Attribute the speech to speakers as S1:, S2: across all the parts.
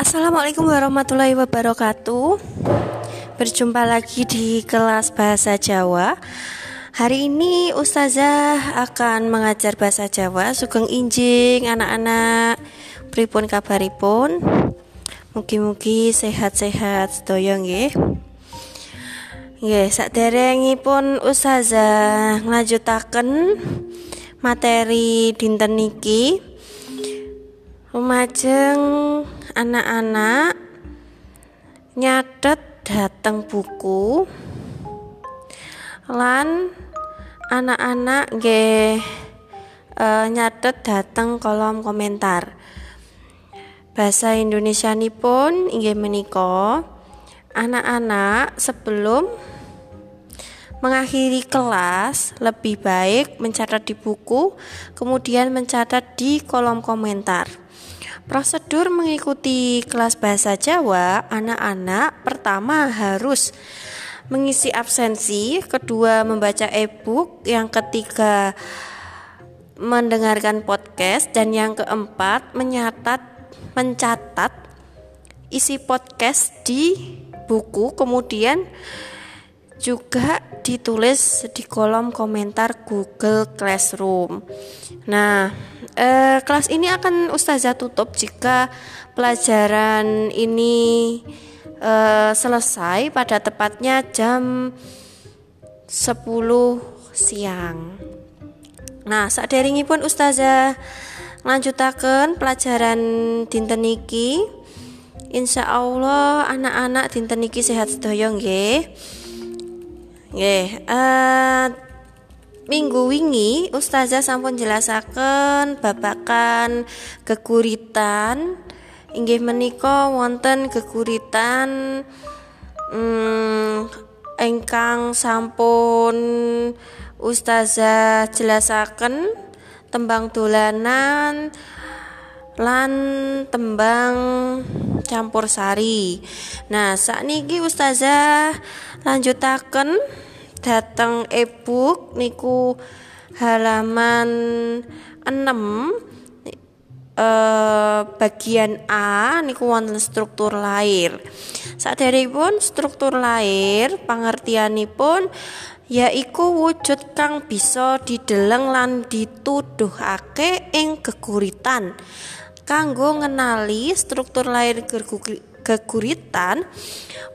S1: Assalamualaikum warahmatullahi wabarakatuh. Berjumpa lagi di kelas bahasa Jawa. Hari ini Ustazah akan mengajar bahasa Jawa. Sugeng Injing anak-anak. Pripun kabaripun? Mugi-mugi sehat-sehat sedaya nggih. Nggih saderengipun Ustazah nglanjutaken materi dinten niki. Lumajeng anak-anak nyatet dateng buku lan anak-anak nggih e, nyatet dateng kolom komentar. Bahasa Indonesia nipun inggih menika anak-anak sebelum mengakhiri kelas lebih baik mencatat di buku kemudian mencatat di kolom komentar Prosedur mengikuti kelas bahasa Jawa, anak-anak pertama harus mengisi absensi, kedua membaca e-book, yang ketiga mendengarkan podcast dan yang keempat menyatat mencatat isi podcast di buku kemudian juga ditulis di kolom komentar Google Classroom. Nah, eh, kelas ini akan Ustazah tutup jika pelajaran ini eh, selesai pada tepatnya jam 10 siang. Nah, saat pun Ustazah lanjutakan pelajaran dinten niki. Insya Allah anak-anak dinten niki sehat sedaya nggih. Nggih, uh, minggu wingi ustazah sampun jelasaken babakan kekuritan inggih menika wonten kekuritan hmm, engkang sampun ustazah jelasaken tembang dolanan lan tembang campur sari. Nah, saat niki ustazah lanjutaken datang e-book niku halaman 6 eh, bagian A niku wonten struktur lair. pun struktur lair pengertianipun yaiku wujud kang bisa dideleng lan dituduhake ing geguritan kanggo ngenali struktur lair geguritan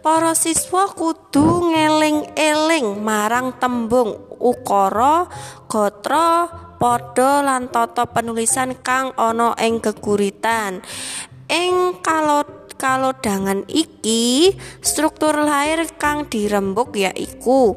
S1: para siswa kudu ngeling-eling marang tembung ukara gotra padha lan tata penulisan kang ana ing geguritan ing kalau dangan iki struktur lair kang dirembuk yaiku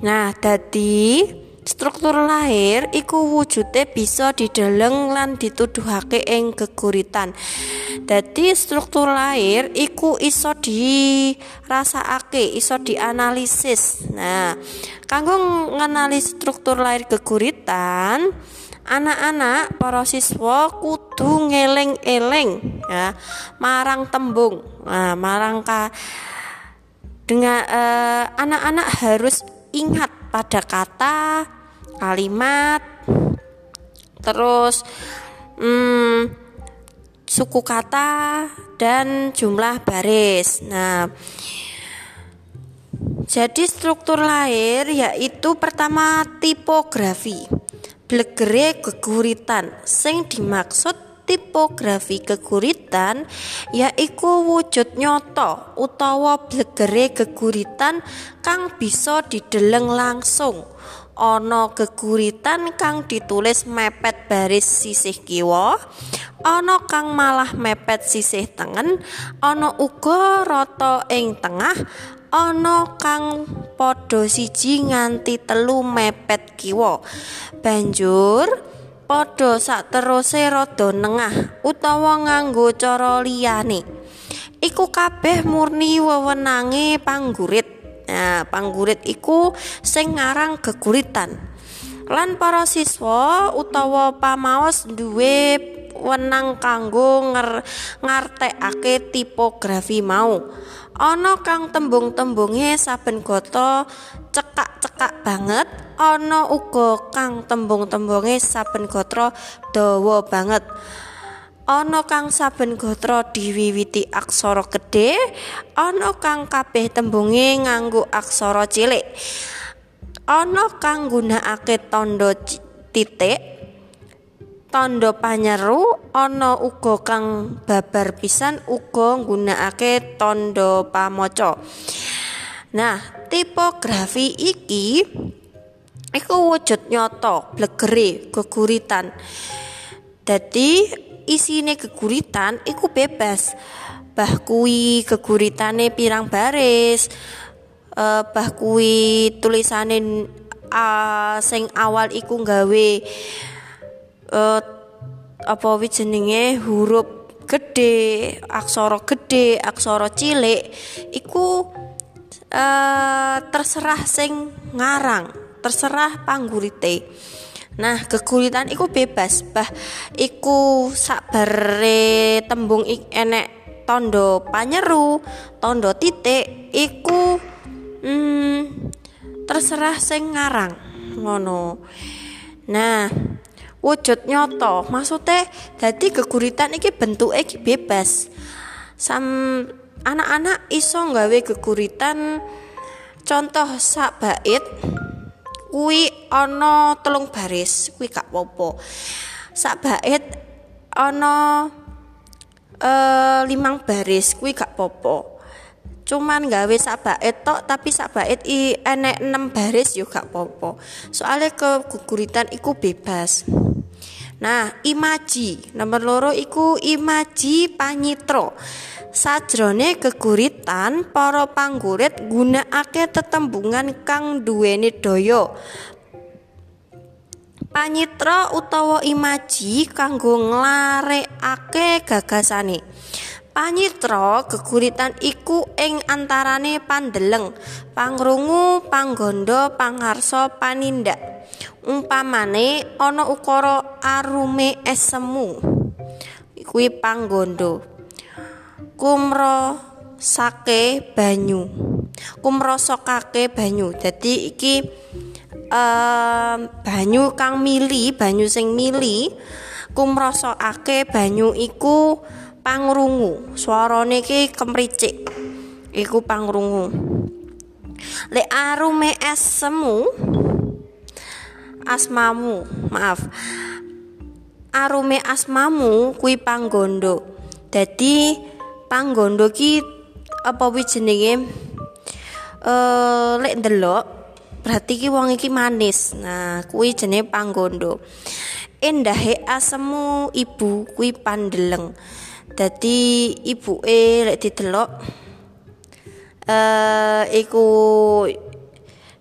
S1: nah dadi Struktur lahir iku wujude bisa dideleng lan dituduhake ing geguritan. Dadi struktur lahir iku iso dirasakake, iso dianalisis. Nah, kanggo ngenali struktur lahir geguritan, anak-anak para siswa kudu ngeleng-eleng ya marang tembung. Nah, marang ka dengan eh, anak-anak uh, harus ingat pada kata, kalimat, terus hmm, suku kata dan jumlah baris. Nah, jadi struktur lahir yaitu pertama tipografi, blegere geguritan, sing dimaksud tipografi keguritan yaiku wujud nyoto utawa blegere geguritan kang bisa dideleng langsung. Ana geguritan kang ditulis mepet baris sisih kiwa ana kang malah mepet sisih tengen ana uga rata ing tengah ana kang padha siji nganti telu mepet kiwa. Banjur padha sakteruse rada nengah utawa nganggo cara liyane. Iku kabeh murni wewenange panggurit. Nah panggurit iku sing ngarang geguritan. Lan para siswa utawa pamaos duwe wenang kanggo ngartekake tipografi mau ana kang tembung-tembunge saben gata cekak-cekak banget. Ana uga kang tembung-tembunge saben gatra dawa banget. Ana kang saben gatra diwiwiti aksara gedhe ana kang kabeh tembunge nganggo aksara cilik. Ana kang nggunakake tandha titik tandha panyeru ana uga kang babar pisan uga nggunakake tandha pamaca nah tipografi iki iku wujud nyata blegere geguritan. Dadi isine geguritan iku bebas. Bah kuwi geguritane pirang baris uh, bah kuwi tulisane uh, sing awal iku gawe uh, apa jenenge huruf gede aksara gede aksara cilik iku uh, terserah sing ngarang terserah panggurite Nah, kekulitan iku bebas, bah iku sakbare tembung ik enek tondo panyeru, tondo titik iku hmm, terserah sing ngarang ngono. Nah, wujud nyoto maksudnya dadi keguritan iki bentuk iki bebas. Sam anak-anak iso nggawe keguritan contoh sak bait kuwi ana telung baris kuwi gak apa-apa. Sak bait ana eh limang baris kuwi gak apa-apa. Cuman gawe sak bait tok tapi sak bait i enek 6 baris yo gak apa-apa. Soalnya keguritan iku bebas Nah, imaji nomor loro iku imaji panyitro. Sajrone keguritan para panggurit gunakake tetembungan kang duweni daya. Panyitra utawa imaji kanggo nglarekake gagasane. Panyitra geguritan iku ing antarane pandeleng, pangrungu, panggondo, pangarsa, panindak. Umpamane ana ukara arume esemu. Kuwi panggondo. kumro sake banyu kumrosokake banyu dadi iki um, banyu kang mili banyu sing mili kumrosokake banyu iku pangrungu swarane iki kemricik iku pangrungu lek arume esemu asmamu maaf. Arume asmamu kuwi panggondo dadi panggondo ki apa wi jenenge? Eh lek ndelok berarti ki wong iki manis. Nah kuwi jenenge panggondo endahe asemu ibu kuwi pandeleng. Dadi ibuke lek didelok eh iku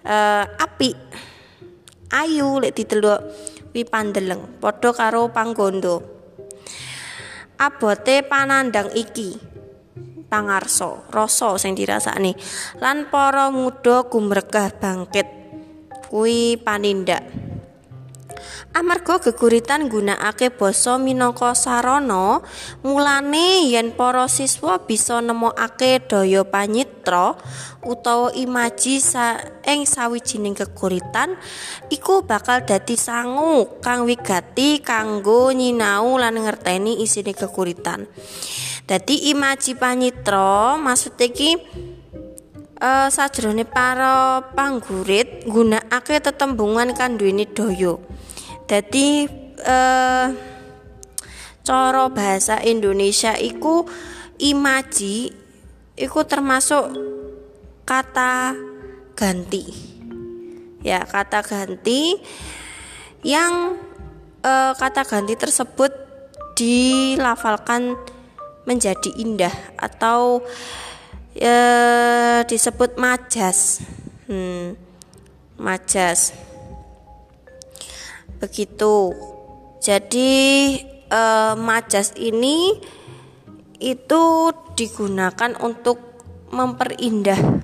S1: eh api ayu lek didelok kuwi pandeleng padha karo panggondo. Abote panandang iki pangarso rasa sing dirasakne lan para muda gumregah bangkit kuwi panindak Amarga geguritan nggunakake basa minangka sarana, mulane yen para siswa bisa nemokake daya panyitra utawa imaji sa ing sawijining geguritan, iku bakal dadi sangu kang wigati kanggo nyinau lan ngerteni isine geguritan. Dadi imaji panyitra maksud iki uh, sajrone para panggurit nggunakake tetembungan kang duweni daya. Dadi uh, cara bahasa Indonesia iku imaji iku termasuk kata ganti. Ya, kata ganti yang uh, kata ganti tersebut dilafalkan menjadi indah atau e, disebut majas hmm, majas begitu. Jadi e, majas ini itu digunakan untuk memperindah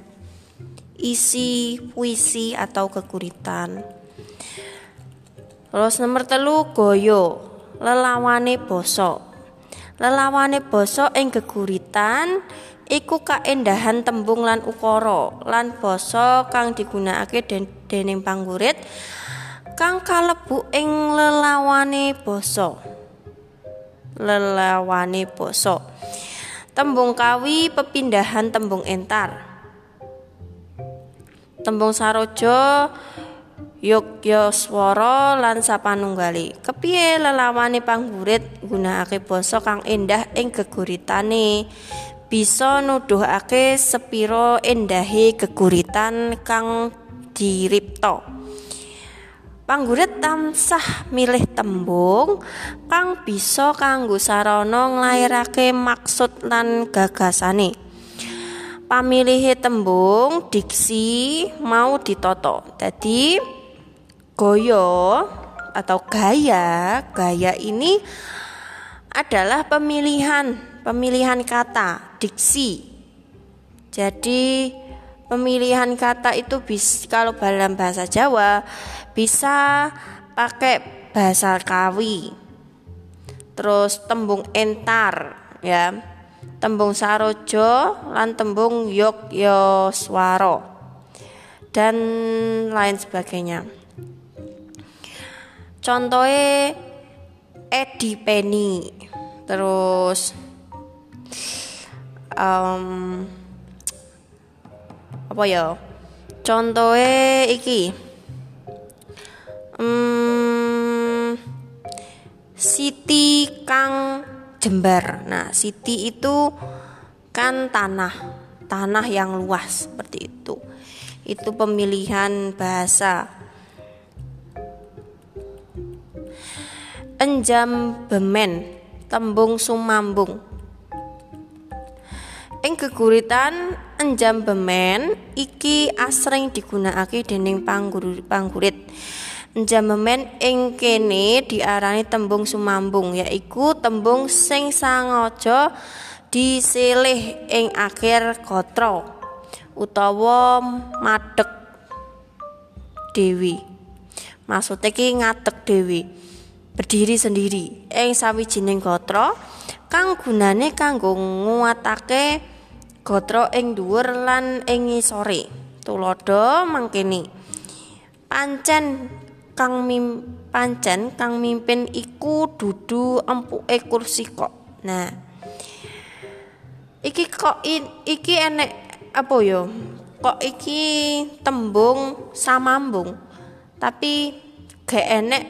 S1: isi puisi atau kekuritan terus nomor telu goyo. Lelawane bosok. Lelawane basa ing geguritan iku kaendahan tembung lan ukara lan basa kang digunakake dening panggurit kang kalebu ing lelawane basa. lelawane basa. Tembung kawi pepindahan tembung entar. Tembung sarojo Yogya swara lan sapanunggale. Kepiye lelawane panggurit gunakake basa kang endah ing geguritane? Bisa nuduhake sepiro endahe geguritan kang diripta. Panggurit tansah milih tembung kang bisa kanggo sarana nglairake maksud lan gagasane. Pamilihe tembung diksi mau ditata. Dadi Goyo atau gaya, gaya ini adalah pemilihan, pemilihan kata, diksi. Jadi pemilihan kata itu bisa kalau dalam bahasa Jawa bisa pakai bahasa kawi. Terus tembung entar ya. Tembung sarojo lan tembung yogyoswaro dan lain sebagainya. Contohnya Edi Penny terus um, apa ya? Contohnya iki. Um, Siti Kang Jember nah Siti itu kan tanah tanah yang luas seperti itu. Itu pemilihan bahasa. Enjam bemen tembung sumambung. Ing geguritan enjam bemen iki asring digunakake dening panggurit. Enjam bemen ing kene diarani tembung sumambung yaiku tembung sing sangaja disilih ing akhir katra utawa madeg dewi. Maksudnya ki ngadeg dewi berdiri sendiri. Ing sawijining gatra kang gunane kanggo nguatake gatra ing dhuwur lan ing ngisore. Tulodo mangkene. Pancen kang mim pancen kang mimpin iku dudu empuke kursi kok. Nah iki kok iki enek apa yo? Kok iki tembung samambung tapi gak enek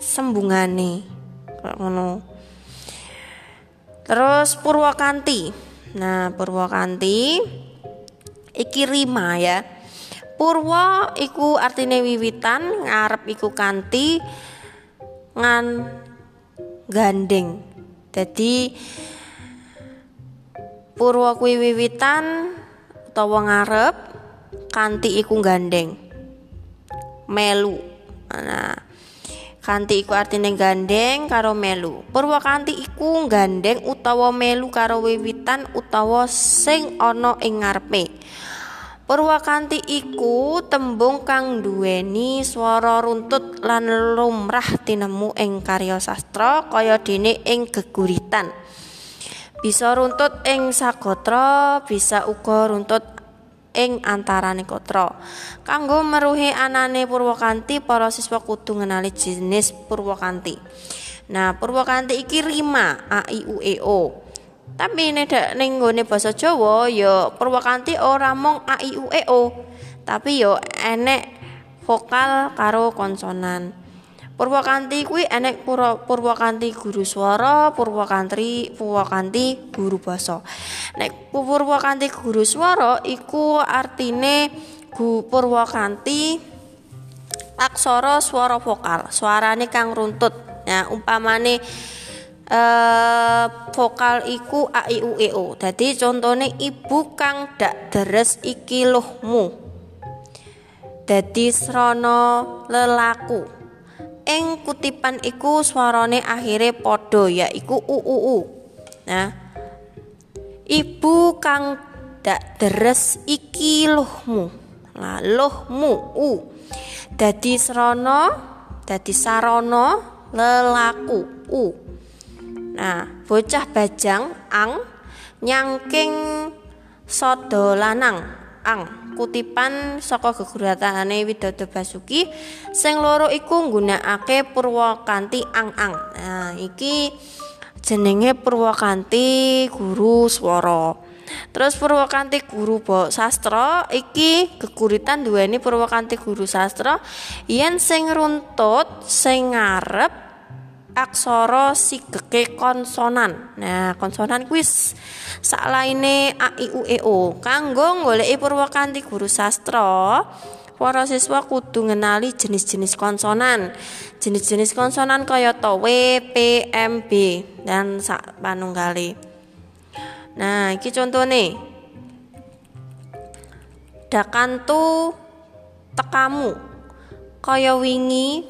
S1: sembungane ngono. Terus Purwakanti nah Purwakanti iki rima ya. Purwa iku artine wiwitan ngarep iku kanti ngan gandeng. Jadi Purwa kuwi wiwitan utawa ngarep kanti iku gandeng. Melu. Nah Kanti iku artine gandeng karo melu. Purwakanti iku gandeng utawa melu karo wiwitan utawa sing ana ing ngarepe. Purwakanti iku tembung kang duweni swara runtut lan lumrah tinemu ing karya sastra kaya dene ing geguritan. Bisa runtut ing sagotra, bisa uga runtut ing antarane kotra. Kanggo meruhi anane Purwakanti, para siswa kudu ngenali jenis Purwakanti. Nah, Purwakanti iki rima a i u e o. Tapi nek ning nggone basa Jawa ya Purwakanti ora mung a i u e o, tapi ya enek vokal karo konsonan. Purwakanti kuwi enek Purwakanti guru swara, Purwakanti Purwakanti guru basa. Nek Purwakanti guru swara iku artine gu Purwakanti aksara swara vokal, suarane kang runtut. Nah, umpamane eh vokal iku a i u e o. Dadi contone ibu kang dak deres iki luhmu. Dadi srana lelaku ing kutipan iku swarane akhire padha yaiku uu. Nah, ibu kang dak deres iki luhmu. Lah luhmu u. Dadi srana, dadi sarana lelaku u. Nah, bocah bajang ang nyangking sodo lanang ang kutipan saka geguratane Widodo Basuki sing loro iku nggunakake Purwakanti ang-ang nah iki jenenge Purwakanti guru swara. Terus Purwakanti guru bo sastra iki geguritan duweni Purwakanti guru sastra yen sing runtut sing ngarep aksara sigeke konsonan. Nah, konsonan kuis lainnya a i u e o. Kanggo goleki Purwakanti guru sastra, para siswa kudu ngenali jenis-jenis konsonan. Jenis-jenis konsonan kaya to W, P, M, B dan sak panunggale. Nah, iki contone. Dakantu tekamu kaya wingi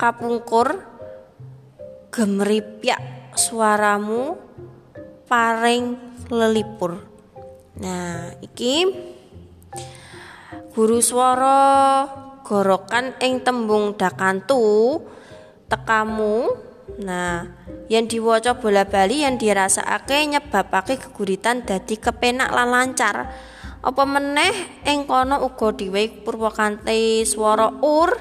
S1: kapungkur gemripyak suaramu paring lelipur. Nah iki guru swara gorokan ing tembung dakantu tekamu. Nah yang diwaca bola bali yang dirasakake nyebabake geguritan dadi kepenak lan lancar. Apa meneh ing kono uga diwehi purwakanti swara ur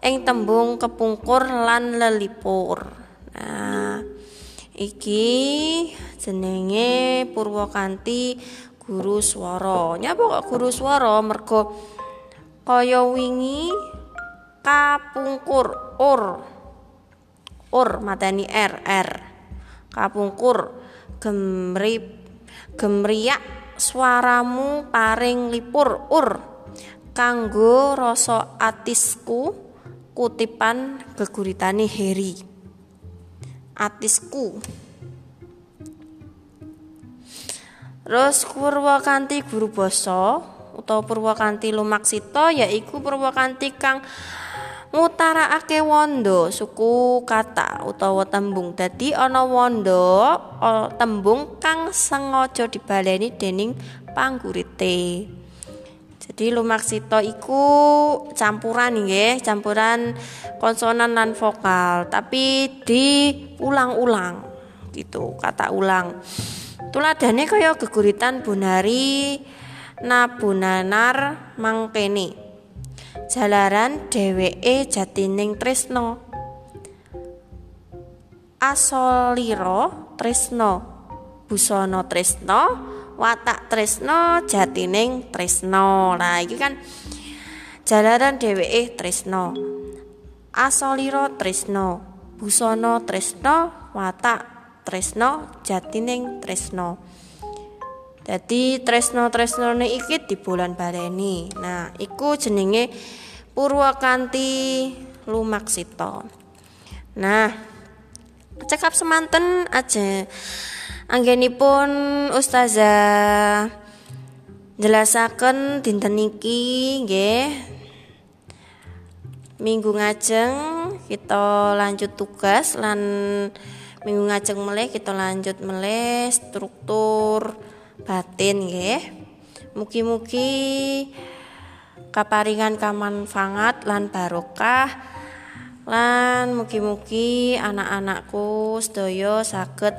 S1: ing tembung kepungkur lan lelipur Iki jenenge Purwakanti guru swara. Nyapa kok guru swara? Mergo kaya wingi kapungkur ur. Ur mateni R R. Kapungkur gemrip gemriak suaramu paring lipur ur kanggo rasa atisku kutipan geguritane Heri atisku Terus Purwakanti guru basa utawa Purwakanti lumaksita yaiku Purwakanti kang ngutarakake wanda suku kata utawa tembung. Dadi ana wanda tembung kang sengaja dibaleni dening panggurite. Jadi lumaksita iku campuran nggih, campuran konsonan dan vokal, tapi diulang-ulang gitu, kata ulang. Tuladane kaya geguritan Bunari Nabunanar mangkene. Jalaran dheweke jatining tresno. Asoliro tresno. Busana tresno watak tresno jatining tresno nah iki kan jalaran dheweke tresno asoliro tresno busana tresno watak tresno jatining tresno Jadi tresno-tresnone iki di bulan baleni. Nah, iku jenenge Purwakanti Lumaksita. Nah, cekap semanten aja anggenipun ustazah jelasaken dinten niki nggih. Minggu ngajeng kita lanjut tugas lan minggu ngajeng meleh kita lanjut meleh struktur batin nggih. Mugi-mugi kaparingan kamanfaat lan barokah lan mugi-mugi anak-anakku sedaya saged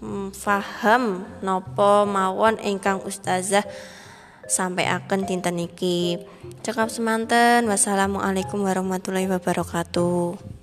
S1: Hmm, faham nopo mawon ingkang ustazah sampai akan dinten iki. Cekap semanten. Wassalamualaikum warahmatullahi wabarakatuh.